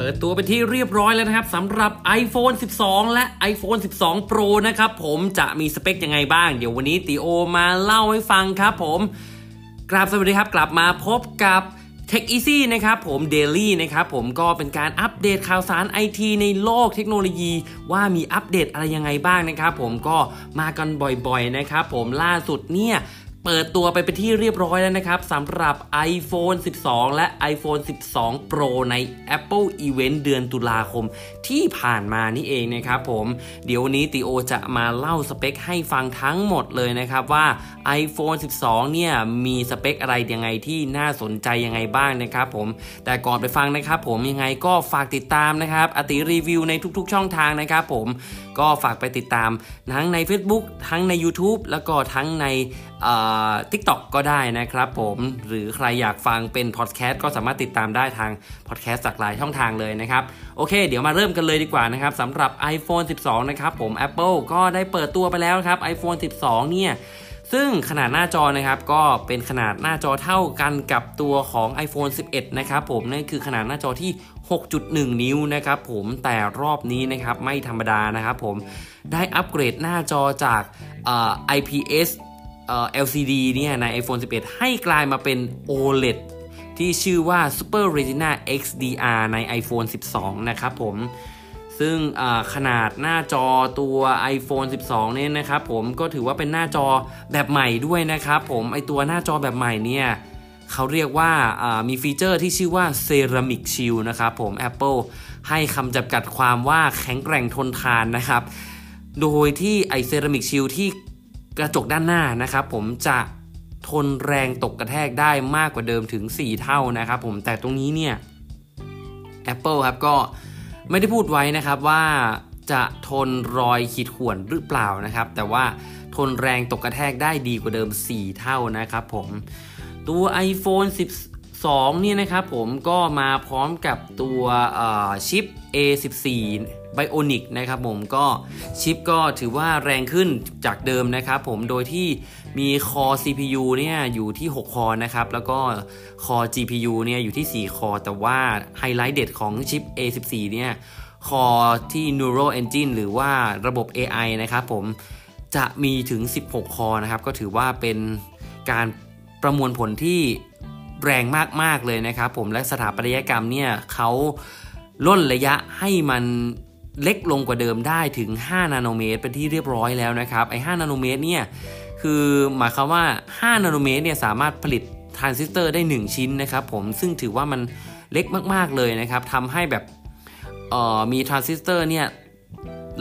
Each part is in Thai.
เปิดตัวไปที่เรียบร้อยแล้วนะครับสำหรับ iPhone 12 และ iPhone 12 Pro นะครับผมจะมีสเปคยังไงบ้าง เดี๋ยววันนี้ตีโอมาเล่าให้ฟังครับผมกราบสวัสดีครับ กลับมาพบกับ Tech Easy นะครับผม Daily นะครับผมก็เป็นการอัปเดตข่าวสารไอทีในโลกเทคโนโลยี ว่ามีอัปเดตอะไรยังไงบ้างนะครับผมก็มากันบ่อยๆนะครับผมล่าสุดเนี่ย เปิดตัวไปเป็นที่เรียบร้อยแล้วนะครับสำหรับ iPhone 12 และ iPhone 12 Pro ใน Apple Event เดือนตุลาคมที่ผ่านมานี่เองนะครับผม เดี๋ยววันนี้ติโอจะมาเล่าสเปคให้ฟังทั้งหมดเลยนะครับว่า iPhone 12 เนี่ยมีสเปคอะไรยังไงที่น่าสนใจยังไงบ้างนะครับผม แต่ก่อนไปฟังนะครับผมยังไงก็ฝากติดตามนะครับอติรีวิวในทุกๆ ช่องทางนะครับผมก็ฝากไปติดตามทั้งใน Facebook ทั้งใน YouTube แล้วก็ทั้งใน TikTok ก็ได้นะครับผมหรือใครอยากฟังเป็นพอดแคสต์ก็สามารถติดตามได้ทางพอดแคสต์จากหลายช่องทางเลยนะครับ โอเค เดี๋ยวมาเริ่มกันเลยดีกว่านะครับสำหรับ iPhone 12 นะครับผม Apple ก็ได้เปิดตัวไปแล้วครับ iPhone 12 เนี่ยซึ่งขนาดหน้าจอนะครับก็เป็นขนาดหน้าจอเท่ากันกับตัวของ iPhone 11 นะครับผมนั่นคือขนาดหน้าจอที่ 6.1 นิ้วนะครับผมแต่รอบนี้นะครับไม่ธรรมดานะครับผมได้อัปเกรดหน้าจอจาก IPS LCD เนี่ยใน iPhone 11 ให้กลายมาเป็น OLED ที่ชื่อว่า Super Retina XDR ใน iPhone 12 นะครับผม ซึ่งขนาดหน้าจอตัว iPhone 12 เนี่ยนะครับผมก็ถือว่าเป็นหน้าจอแบบใหม่ด้วยนะครับผม ไอตัวหน้าจอแบบใหม่เนี่ยเขาเรียกว่ามีฟีเจอร์ที่ชื่อว่า Ceramic Shield นะครับผม Apple ให้คำจำกัดความว่าแข็งแกร่งทนทานนะครับ โดยที่ไอเซรามิกชิลที่ กระจกด้านหน้านะครับผมจะทนแรงตกกระแทกได้มากกว่าเดิมถึง 4 เท่านะครับผมแต่ตรงนี้เนี่ย Apple ครับก็ไม่ได้พูดไว้นะครับว่าจะทนรอยขีดข่วนหรือเปล่านะครับ แต่ว่าทนแรงตกกระแทกได้ดีกว่าเดิม 4 เท่านะครับผมตัว iPhone 12 เนี่ยนะครับผมก็มาพร้อมกับตัวชิป A14 Bionic นะครับผมก็ชิปก็ถือว่าแรงขึ้นจากเดิมนะครับผมโดยที่มีคอ CPU เนี่ยอยู่ที่ 6 คอนะครับ แล้วก็คอ GPU เนี่ยอยู่ที่ 4 คอ แต่ว่าไฮไลท์เด็ดของชิป A14 เนี่ยคอที่ Neural Engine หรือว่าระบบ AI นะครับผมจะมีถึง 16 core นะครับ ก็ถือว่าเป็นการประมวลผลที่แรงมาก ๆ เลยนะครับผมและสถาปัตยกรรมเนี่ยเขาล่นระยะให้มัน เล็กลงกว่าเดิมได้ถึง 5 นาโนเมตร เป็นที่เรียบร้อยแล้วนะครับ ไอ้ 5 นาโนเมตรเนี่ย คือหมายความว่า 5 นาโนเมตรเนี่ยสามารถผลิตทรานซิสเตอร์ได้ 1 ชิ้นนะครับผม ซึ่งถือว่ามันเล็กมาก ๆ เลยนะครับทำให้แบบมีทรานซิสเตอร์เนี่ย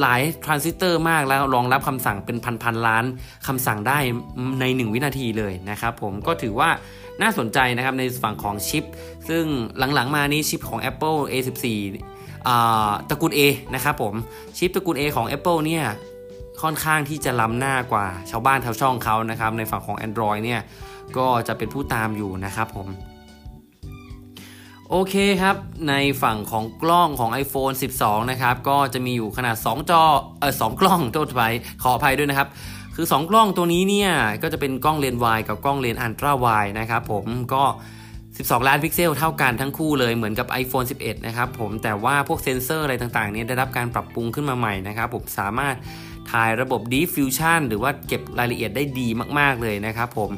หลายทรานซิสเตอร์มากแล้วรองรับคำสั่งเป็นพันๆล้านคำสั่งได้ใน 1 วินาทีเลยนะครับผมก็ถือว่าน่าสนใจนะครับในฝั่งของชิป ซึ่งหลังๆมานี้ชิปของ Apple A14 ตระกูล A นะครับผมชิปตระกูล A ของ Apple เนี่ยค่อนข้างที่จะล้ำหน้ากว่าชาวบ้านชาวช่องเขานะครับในฝั่งของ Android เนี่ยก็จะเป็นผู้ตามอยู่นะครับผมโอเคครับในฝั่งของกล้องของ iPhone 12 นะครับก็จะมีอยู่ขนาด 2 จอเออสกล้องโทษไปขออภัยด้วยนะครับ คือ 2 กล้องตัวนี้เนี่ยก็จะเป็นกล้องเลนส์ wide กับกล้องเลนส์ ultra wide นะครับผมก็ 12 ล้านพิกเซลเท่ากันทั้งคู่เลยเหมือนกับ iPhone 11 นะครับผมแต่ว่าพวกเซนเซอร์อะไรต่างๆนี้ได้รับการปรับปรุงขึ้นมาใหม่นะครับผมสามารถถ่ายระบบ Deep Fusion หรือว่าเก็บรายละเอียดได้ดีมากๆเลยนะครับผม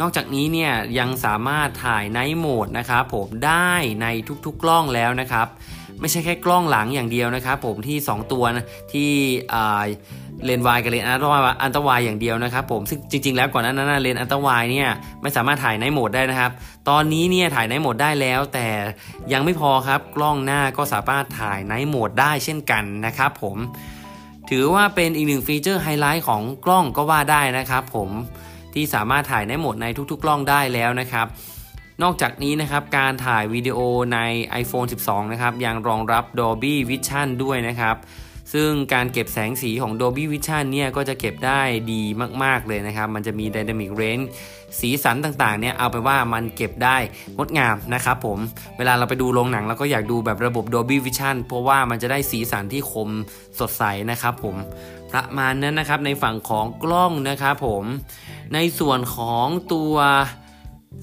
นอกจากนี้เนี่ยยังสามารถถ่าย Night Mode นะครับผมได้ในทุกๆกล้องแล้วนะครับ ไม่ใช่แค่กล้องหลังอย่างเดียวนะครับผมที่ 2 ตัวนะที่เลนส์ wide กับเลนส์ ultra wide ultra wide อย่างเดียวนะครับผมซึ่งจริง ๆ แล้วก่อนหน้านั้นเลนส์ ultra wide เนี่ยไม่สามารถถ่าย Night Mode ได้นะครับ ตอนนี้เนี่ยถ่าย Night Mode ได้แล้ว แต่ยังไม่พอครับกล้องหน้าก็สามารถถ่าย Night Mode ได้เช่นกันนะครับผมถือว่าเป็นอีกหนึ่งฟีเจอร์ไฮไลท์ของกล้องก็ว่าได้นะครับผมที่สามารถถ่ายได้หมดในทุกๆ กล้องได้แล้วนะครับ นอกจากนี้นะครับการถ่ายวิดีโอใน iPhone 12 นะครับยังรองรับ Dolby Vision ด้วยนะครับ ซึ่งการเก็บแสงสีของ Dolby Vision เนี่ยก็จะเก็บได้ดีมาก ๆ เลยนะครับ มันจะมี Dynamic Range สีสันต่างๆเนี่ยเอาไปว่ามันเก็บได้งดงามนะครับผมเวลาเราไปดูโรงหนังเราก็อยากดูแบบระบบ Dolby Vision เพราะว่ามันจะได้สีสันที่คมสดใสนะครับผมประมาณนั้นนะครับในฝั่งของกล้องนะครับผมในส่วนของตัว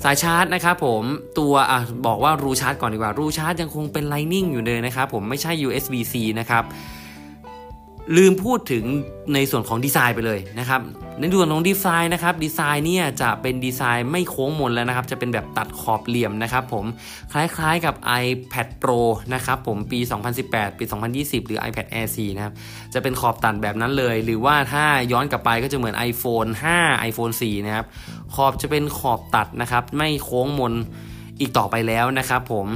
สายชาร์จนะครับผมตัวอะบอกว่ารูชาร์จก่อนดีกว่า รูชาร์จยังคงเป็น Lightning อยู่เลยนะครับผมไม่ใช่ USB-C นะครับลืมพูดถึงในส่วนของดีไซน์ไปเลยนะครับ ในส่วนของดีไซน์นะครับดีไซน์เนี่ยจะเป็นดีไซน์ไม่โค้งมนแล้วนะครับ จะเป็นแบบตัดขอบเหลี่ยมนะครับผมคล้ายๆกับ iPad Pro นะครับผมปี 2018 ปี 2020 หรือ iPad Air 4 นะครับ จะเป็นขอบตัดแบบนั้นเลย หรือว่าถ้าย้อนกลับไปก็จะเหมือน iPhone 5 iPhone 4 นะครับ ขอบจะเป็นขอบตัดนะครับ ไม่โค้งมนอีกต่อไปแล้วนะครับผม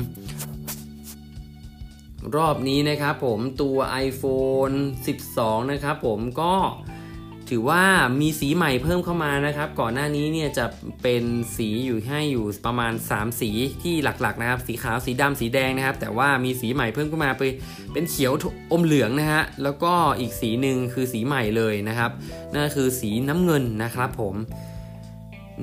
รอบนี้นะครับผมตัว iPhone 12 นะครับผมก็ ถือว่ามีสีใหม่เพิ่มเข้ามานะครับ ก่อนหน้านี้เนี่ยจะเป็นสีอยู่ให้อยู่ประมาณ 3 สีที่หลักๆนะครับ สีขาวสีดำสีแดงนะครับ แต่ว่ามีสีใหม่เพิ่มเข้ามาไปเป็นเขียวอมเหลืองนะฮะแล้วก็อีกสีหนึ่งคือสีใหม่เลยนะครับนั่นคือสีน้ำเงินนะครับผม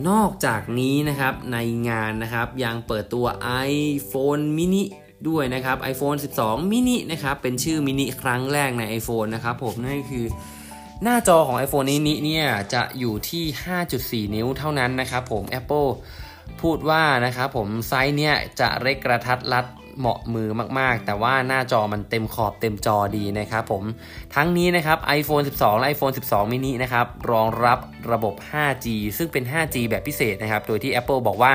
นอกจากนี้นะครับในงานนะครับยังเปิดตัว iPhone mini ด้วยนะครับ iPhone 12 mini นะครับเป็นชื่อ mini ครั้งแรกใน iPhone นะครับผมนั่นคือ หน้าจอของ iPhone นี้เนี่ยจะอยู่ที่ 5.4 นิ้วเท่านั้นนะครับผม Apple พูดว่านะครับผมไซส์เนี่ยจะเล็กกระทัดรัดเหมาะมือมากๆ แต่ว่าหน้าจอมันเต็มขอบเต็มจอดีนะครับผม ทั้งนี้นะครับ iPhone 12 และ iPhone 12 mini นะครับ รองรับระบบ 5G ซึ่งเป็น 5G แบบพิเศษนะครับ โดยที่ Apple บอกว่า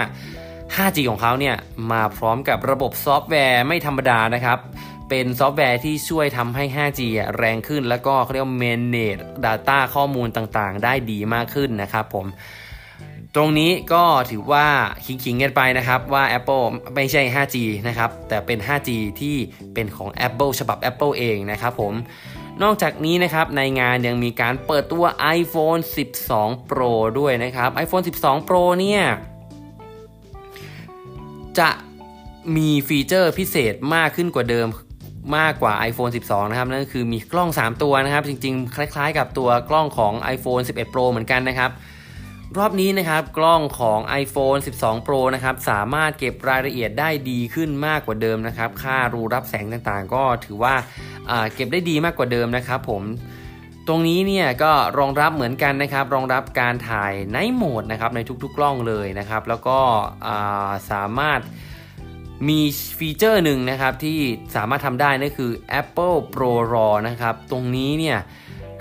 5G ของเขาเนี่ยมาพร้อมกับระบบซอฟต์แวร์ไม่ธรรมดานะครับ เป็นซอฟต์แวร์ที่ช่วยทำให้ 5G แรงขึ้น แล้วก็เขาเรียกว่า manage data ข้อมูลต่างๆ ได้ดีมากขึ้นนะครับผมตรงนี้ก็ถือว่าคิงๆกันไปนะครับว่า Apple ไม่ใช่ 5G นะครับ แต่เป็น 5G ที่เป็นของ Apple ฉบับ Apple เองนะครับผมนอกจากนี้นะครับในงานยังมีการเปิดตัว iPhone 12 Pro ด้วยนะครับ iPhone 12 Pro เนี่ยจะมีฟีเจอร์พิเศษมากขึ้นกว่าเดิม มากกว่า iPhone 12 นะครับ นั่นก็คือมีกล้อง 3 ตัวนะครับ จริงๆ คล้ายๆ กับตัวกล้องของ iPhone 11 Pro เหมือนกันนะครับ รอบนี้นะครับกล้องของ iPhone 12 Pro นะครับ สามารถเก็บรายละเอียดได้ดีขึ้นมากกว่าเดิมนะครับ ค่ารูรับแสงต่างๆ ก็ถือว่าเก็บได้ดีมากกว่าเดิมนะครับผมตรงนี้เนี่ยก็รองรับเหมือนกันนะครับ รองรับการถ่ายในโหมดนะครับในทุกๆกล้องเลยนะครับ แล้วก็สามารถ มีฟีเจอร์หนึ่งนะครับที่สามารถทำได้นั่นคือ Apple Pro RAW นะครับ ตรงนี้เนี่ย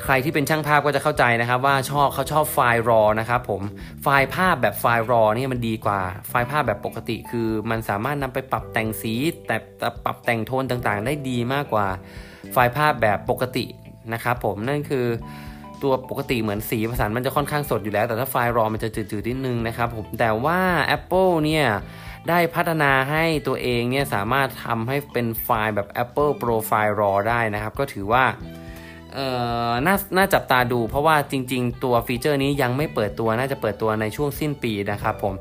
ใครที่เป็นช่างภาพก็จะเข้าใจนะครับว่าชอบเขาชอบไฟล์ RAW นะครับผมไฟล์ภาพแบบไฟล์ RAW นี่ยมันดีกว่าไฟล์ภาพแบบปกติ คือมันสามารถนำไปปรับแต่งสี แต่ปรับแต่งโทนต่างๆ ได้ดีมากกว่าไฟล์ภาพแบบปกตินะครับผมนั่นคือตัวปกติเหมือนสีผสานมันจะค่อนข้างสดอยู่แล้ว แต่ถ้าไฟล์รอมันจะจืดๆนิดนึงนะครับผมแต่ว่า Apple เนี่ย ได้พัฒนาให้ตัวเองเนี่ยสามารถทำให้เป็นไฟล์แบบ Apple Profile RAW ได้นะครับ ก็ถือว่าเอ่อน่าน่าจับตาดู เพราะว่าจริง ๆ ตัวฟีเจอร์นี้ยังไม่เปิดตัวน่าจะเปิดตัวในช่วงสิ้นปีนะครับผม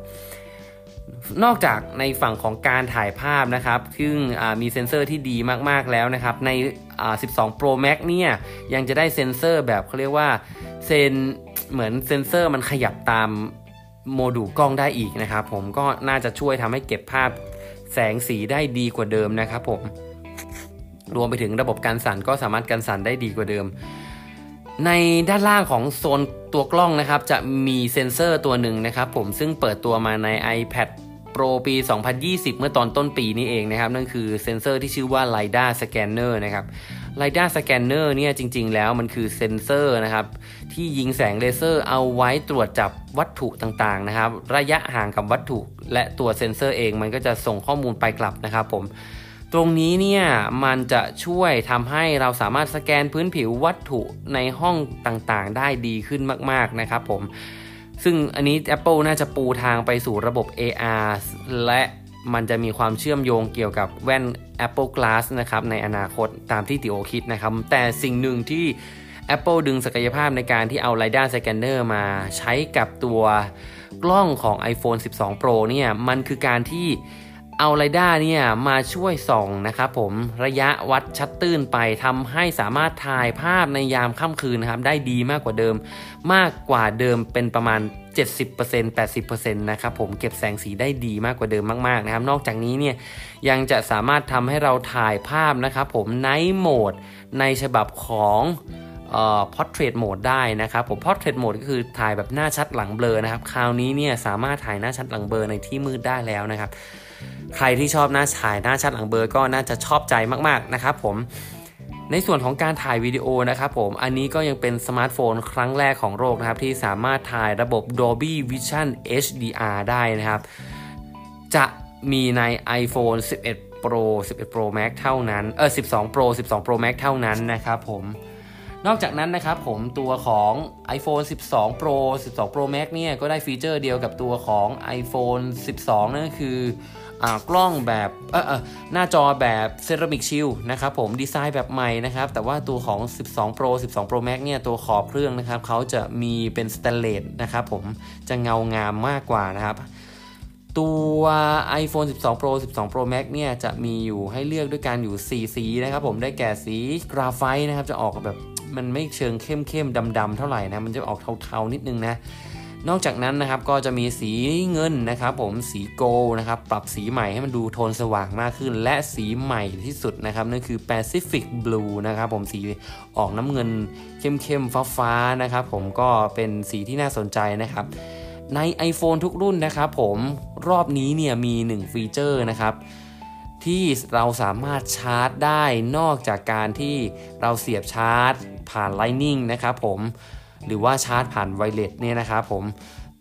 นอกจากในฝั่งของการถ่ายภาพนะครับ ซึ่งมีเซ็นเซอร์ที่ดีมาก ๆ แล้วนะครับ ใน 12 Pro Max เนี่ย ยังจะได้เซ็นเซอร์แบบเขาเรียกว่าเซนเหมือนเซ็นเซอร์มันขยับตาม โมดูลกล้องได้อีกนะครับ ผมก็น่าจะช่วยทำให้เก็บภาพแสงสีได้ดีกว่าเดิมนะครับผมรวมไปถึงระบบการสั่นก็สามารถกันสั่นได้ดีกว่าเดิม ในด้านล่างของโซนตัวกล้องนะครับ จะมีเซ็นเซอร์ตัวหนึ่งนะครับ ผมซึ่งเปิดตัวมาใน iPad Pro ปี 2020 เมื่อตอนต้นปีนี้เองนะครับ นั่นคือเซ็นเซอร์ที่ชื่อว่า LiDAR Scanner นะครับ LiDAR Scanner เนี่ยจริง ๆ แล้วมันคือเซ็นเซอร์นะครับ ที่ยิงแสงเลเซอร์เอาไว้ตรวจจับวัตถุต่างๆนะครับ ระยะห่างกับวัตถุ และตัวเซ็นเซอร์เองมันก็จะส่งข้อมูลไปกลับนะครับผมตรงนี้เนี่ยมันจะช่วยทำให้เราสามารถสแกนพื้นผิววัตถุในห้องต่างๆ ได้ดีขึ้นมาก ๆ นะครับผมซึ่งอันนี้ Apple น่าจะปูทางไปสู่ระบบ AR และ มันจะมีความเชื่อมโยงเกี่ยวกับแว่น Apple Glass นะครับในอนาคตตามที่ติโอคิดนะครับ แต่สิ่งหนึ่งที่ Apple ดึงศักยภาพในการที่เอา LiDAR Scanner มาใช้กับตัวกล้องของ iPhone 12 Pro เนี่ย มันคือการที่เอาไรด้าเนี่ยมาช่วยส่องนะครับผมระยะวัดชัดตื้นไปทำให้สามารถถ่ายภาพในยามค่ำคืนนะครับ ได้ดีมากกว่าเดิม มากกว่าเดิมเป็นประมาณ 70% 80%นะครับผมเก็บแสงสีได้ดีมากกว่าเดิมมากๆนะครับ นอกจากนี้เนี่ยยังจะสามารถทำให้เราถ่ายภาพนะครับผมในโหมดในฉบับของเอ่อ portrait mode ได้นะครับผม portrait mode ก็คือถ่ายแบบหน้าชัดหลังเบลอนะครับ คราวนี้เนี่ยสามารถถ่ายหน้าชัดหลังเบลอในที่มืดได้แล้วนะครับ ใครที่ชอบหน้าถ่ายหน้าชัดหลังเบลอก็น่าจะชอบใจมากๆนะครับผม ในส่วนของการถ่ายวิดีโอนะครับผม อันนี้ก็ยังเป็นสมาร์ทโฟนครั้งแรกของโลกนะครับ ที่สามารถถ่ายระบบ Dolby Vision HDR ได้นะครับ จะมีใน iPhone 11 Pro 11 Pro Max เท่านั้น เออ 12 Pro 12 Pro Max เท่านั้นนะครับผม นอกจากนั้นนะครับผมตัวของ iPhone 12 Pro 12 Pro Max เนี่ยก็ได้ฟีเจอร์เดียวกับตัวของ iPhone 12 นั่นก็คืออกล้องแบบเออเออหน้าจอแบบ Ceramic Shield นะครับผมดีไซน์แบบใหม่นะครับ แต่ว่าตัวของ 12 Pro 12 Pro Max เนี่ยตัวขอบเครื่องนะครับเขาจะมีเป็นสแตนเลสนะครับผมจะเงางามมากกว่านะครับตัว iPhone 12 Pro 12 Pro Max เนี่ยจะมีอยู่ให้เลือกด้วยกันอยู่ 4 สีนะครับผมได้แก่สีกราไฟต์นะครับจะออกแบบ มันไม่เชิงเข้มเข้มดำดำเท่าไหร่นะมันจะออกเทาๆนิดนึงนะนอกจากนั้นนะครับก็จะมีสีเงินนะครับ ผมสีโกลนะครับปรับสีใหม่ให้มันดูโทนสว่างมากขึ้น และสีใหม่ที่สุดนะครับนั่นคือ Pacific Blue นะครับผมสีออกน้ำเงินเข้มๆฟ้าๆนะครับ ผมก็เป็นสีที่น่าสนใจนะครับ ใน iPhone ทุกรุ่นนะครับผมรอบนี้เนี่ยมี 1 ฟีเจอร์นะครับที่เราสามารถชาร์จได้นอกจากการที่เราเสียบชาร์จ ผ่าน Lightning นะครับผมหรือว่าชาร์จผ่าน wireless เนี่ยนะครับผม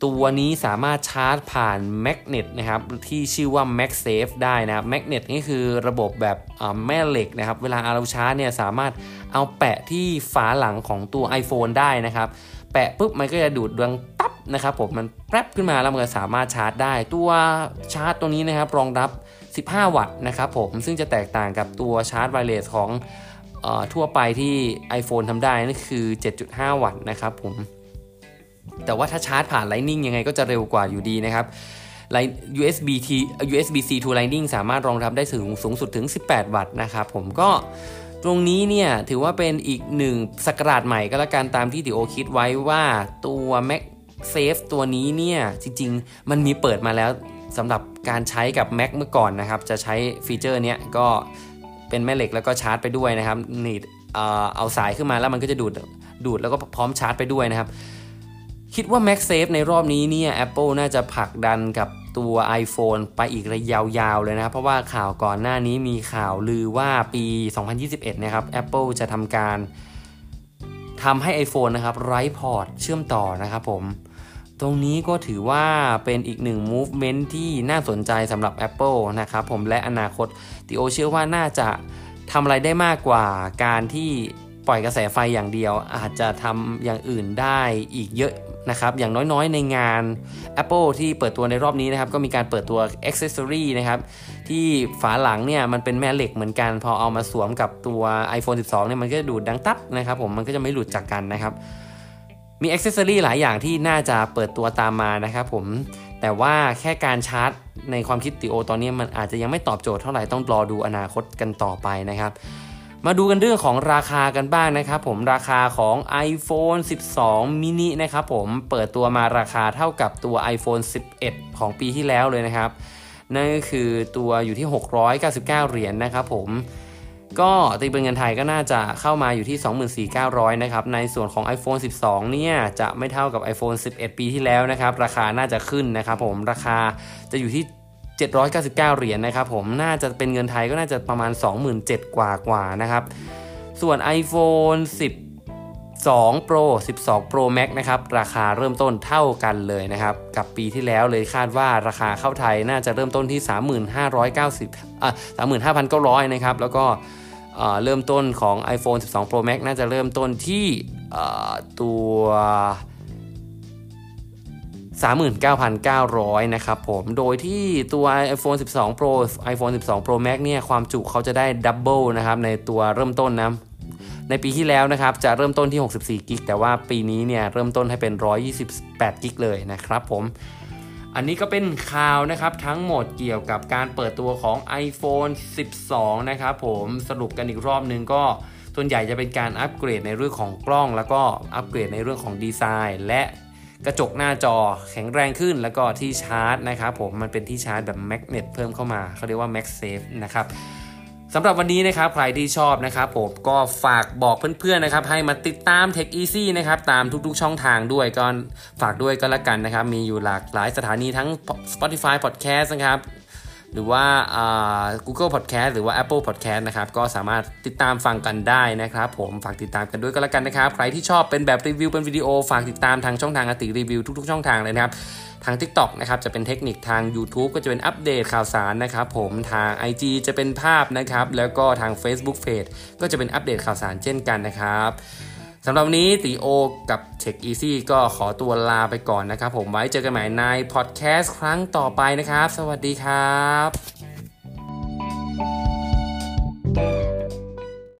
ตัวนี้สามารถชาร์จผ่าน magnet นะครับที่ชื่อว่า MagSafe ได้นะครับ magnet นี่คือระบบแบบแม่เหล็กนะครับเวลาเราชาร์จเนี่ยสามารถเอาแปะที่ฝาหลังของตัว iPhone ได้นะครับแปะปุ๊บมันก็จะดูดดวงตับนะครับผมมันแป๊บขึ้นมาแล้วมันก็สามารถชาร์จได้ ตัวชาร์จตัวนี้นะครับรองรับ 15 วัตต์นะครับผมซึ่งจะแตกต่างกับตัวชาร์จไวเลสของ ทั่วไปที่ iPhone ทำได้นั่นคือ 7.5 วัตต์นะครับผม แต่ว่าถ้าชาร์จผ่าน Lightning ยังไงก็จะเร็วกว่าอยู่ดีนะครับ USB T USB-C to Lightning สามารถรองรับได้ถึงสูงสุดถึง 18 วัตต์นะครับผมก็ตรงนี้เนี่ยถือว่าเป็นอีกหนึ่งสกราดใหม่ก็แล้วกันตามที่ติโอคิดไว้ว่าตัว Mac Safe ตัวนี้เนี่ยจริงๆ มันมีเปิดมาแล้วสำหรับการใช้กับ Mac เมื่อก่อนนะครับ จะใช้ฟีเจอร์เนี้ยก็ เป็นแม่เหล็กแล้วก็ชาร์จไปด้วยนะครับนี่เอาสายขึ้นมาแล้วมันก็จะดูดดูดแล้วก็พร้อมชาร์จไปด้วยนะครับ คิดว่า MagSafe ในรอบนี้เนี่ย Apple น่าจะผลักดันกับตัว iPhone ไปอีกระยาวๆเลยนะครับ เพราะว่าข่าวก่อนหน้านี้มีข่าวลือว่าปี 2021 นะครับ Apple จะทำการทำให้ iPhone นะครับไร้พอร์ตเชื่อมต่อนะครับผม ตรงนี้ก็ถือว่าเป็นอีกหนึ่ง movement ที่น่าสนใจสำหรับ Apple นะครับผมและอนาคตติโอเชื่อว่าน่าจะทำอะไรได้มากกว่าการที่ปล่อยกระแสไฟอย่างเดียว อาจจะทำอย่างอื่นได้อีกเยอะนะครับอย่างน้อยๆในงาน Apple ที่เปิดตัวในรอบนี้นะครับ ก็มีการเปิดตัว Accessory นะครับ ที่ฝาหลังเนี่ย มันเป็นแม่เหล็กเหมือนกัน พอเอามาสวมกับตัว iPhone 12 เนี่ย มันก็ดูดดังตับนะครับผมมันก็จะไม่หลุดจากกันนะครับ มี Accessory หลายอย่างที่น่าจะเปิดตัวตามมานะครับผมแต่ว่าแค่การชาร์จในความคิดติโอตอนนี้มันอาจจะยังไม่ตอบโจทย์เท่าไหร่ต้องรอดูอนาคตกันต่อไปนะครับ มาดูกันเรื่องของราคากันบ้างนะครับผมราคาของ iPhone 12 mini นะครับผมเปิดตัวมาราคาเท่ากับตัว iPhone 11 ของปีที่แล้วเลยนะครับ นั่นก็คือตัวอยู่ที่ 699 เหรียญนนะครับผม ก็ตีเป็นเงินไทยก็น่าจะเข้ามาอยู่ที่ 24,900 นะครับ ในส่วนของ iPhone 12 เนี่ย จะไม่เท่ากับ iPhone 11 ปีที่แล้วนะครับ ราคาน่าจะขึ้นนะครับผมราคาจะอยู่ที่ 799 เหรียญนะครับผมน่าจะเป็นเงินไทยก็น่าจะประมาณ 27,000กว่ากว่านะครับ ส่วน iPhone 12 Pro 12 Pro Max นะครับราคาเริ่มต้นเท่ากันเลยนะครับ กับปีที่แล้วเลยคาดว่าราคาเข้าไทยน่าจะเริ่มต้นที่ 3590อะ35,900 นะครับ แล้วก็เริ่มต้นของ iPhone 12 Pro Max น่าจะเริ่มต้นที่ตัว 39,900 นะครับผม โดยที่ตัว iPhone 12 Pro iPhone 12 Pro Max เนี่ย ความจุเขาจะได้ double นะครับ ในตัวเริ่มต้นนะ ในปีที่แล้วนะครับจะเริ่มต้นที่ 64 กิก แต่ว่าปีนี้เนี่ยเริ่มต้นให้เป็น 128 กิกเลยนะครับผม อันนี้ก็เป็นข่าวนะครับทั้งหมดเกี่ยวกับการเปิดตัวของ iPhone 12 นะครับผมสรุปกันอีกรอบนึงก็ส่วนใหญ่จะเป็นการอัปเกรดในเรื่องของกล้อง แล้วก็อัปเกรดในเรื่องของดีไซน์ และกระจกหน้าจอแข็งแรงขึ้นแล้วก็ที่ชาร์จนะครับผมมันเป็นที่ชาร์จแบบแมกเนตเพิ่มเข้ามาเขาเรียกว่า MagSafe นะครับ สำหรับวันนี้นะครับใครที่ชอบนะครับผมก็ฝากบอกเพื่อนๆนะครับให้มาติดตาม Tech Easy นะครับตามทุกๆช่องทางด้วยก็ฝากด้วยก็แล้วกันนะครับ มีอยู่หลากหลายสถานีทั้ง Spotify Podcast นะครับ หรือว่า Google Podcast หรือว่า Apple Podcast นะครับ ก็สามารถติดตามฟังกันได้นะครับผม ฝากติดตามกันด้วยก็แล้วกันนะครับ ใครที่ชอบเป็นแบบรีวิวเป็นวิดีโอ ฝากติดตามทางช่องทางอติรีวิวทุกๆช่องทางเลยนะครับ ทาง TikTok นะครับจะเป็นเทคนิคทาง YouTube ก็จะเป็นอัปเดตข่าวสารนะครับผมทาง IG จะเป็นภาพนะครับ แล้วก็ทาง Facebook Page ก็จะเป็นอัปเดตข่าวสารเช่นกันนะครับ สำหรับวันนี้ตีโอกับ Tech Easy ก็ขอตัวลาไปก่อนนะครับผมไว้เจอกันใหม่ในพอดแคสต์ครั้งต่อไปนะครับ สวัสดีครับ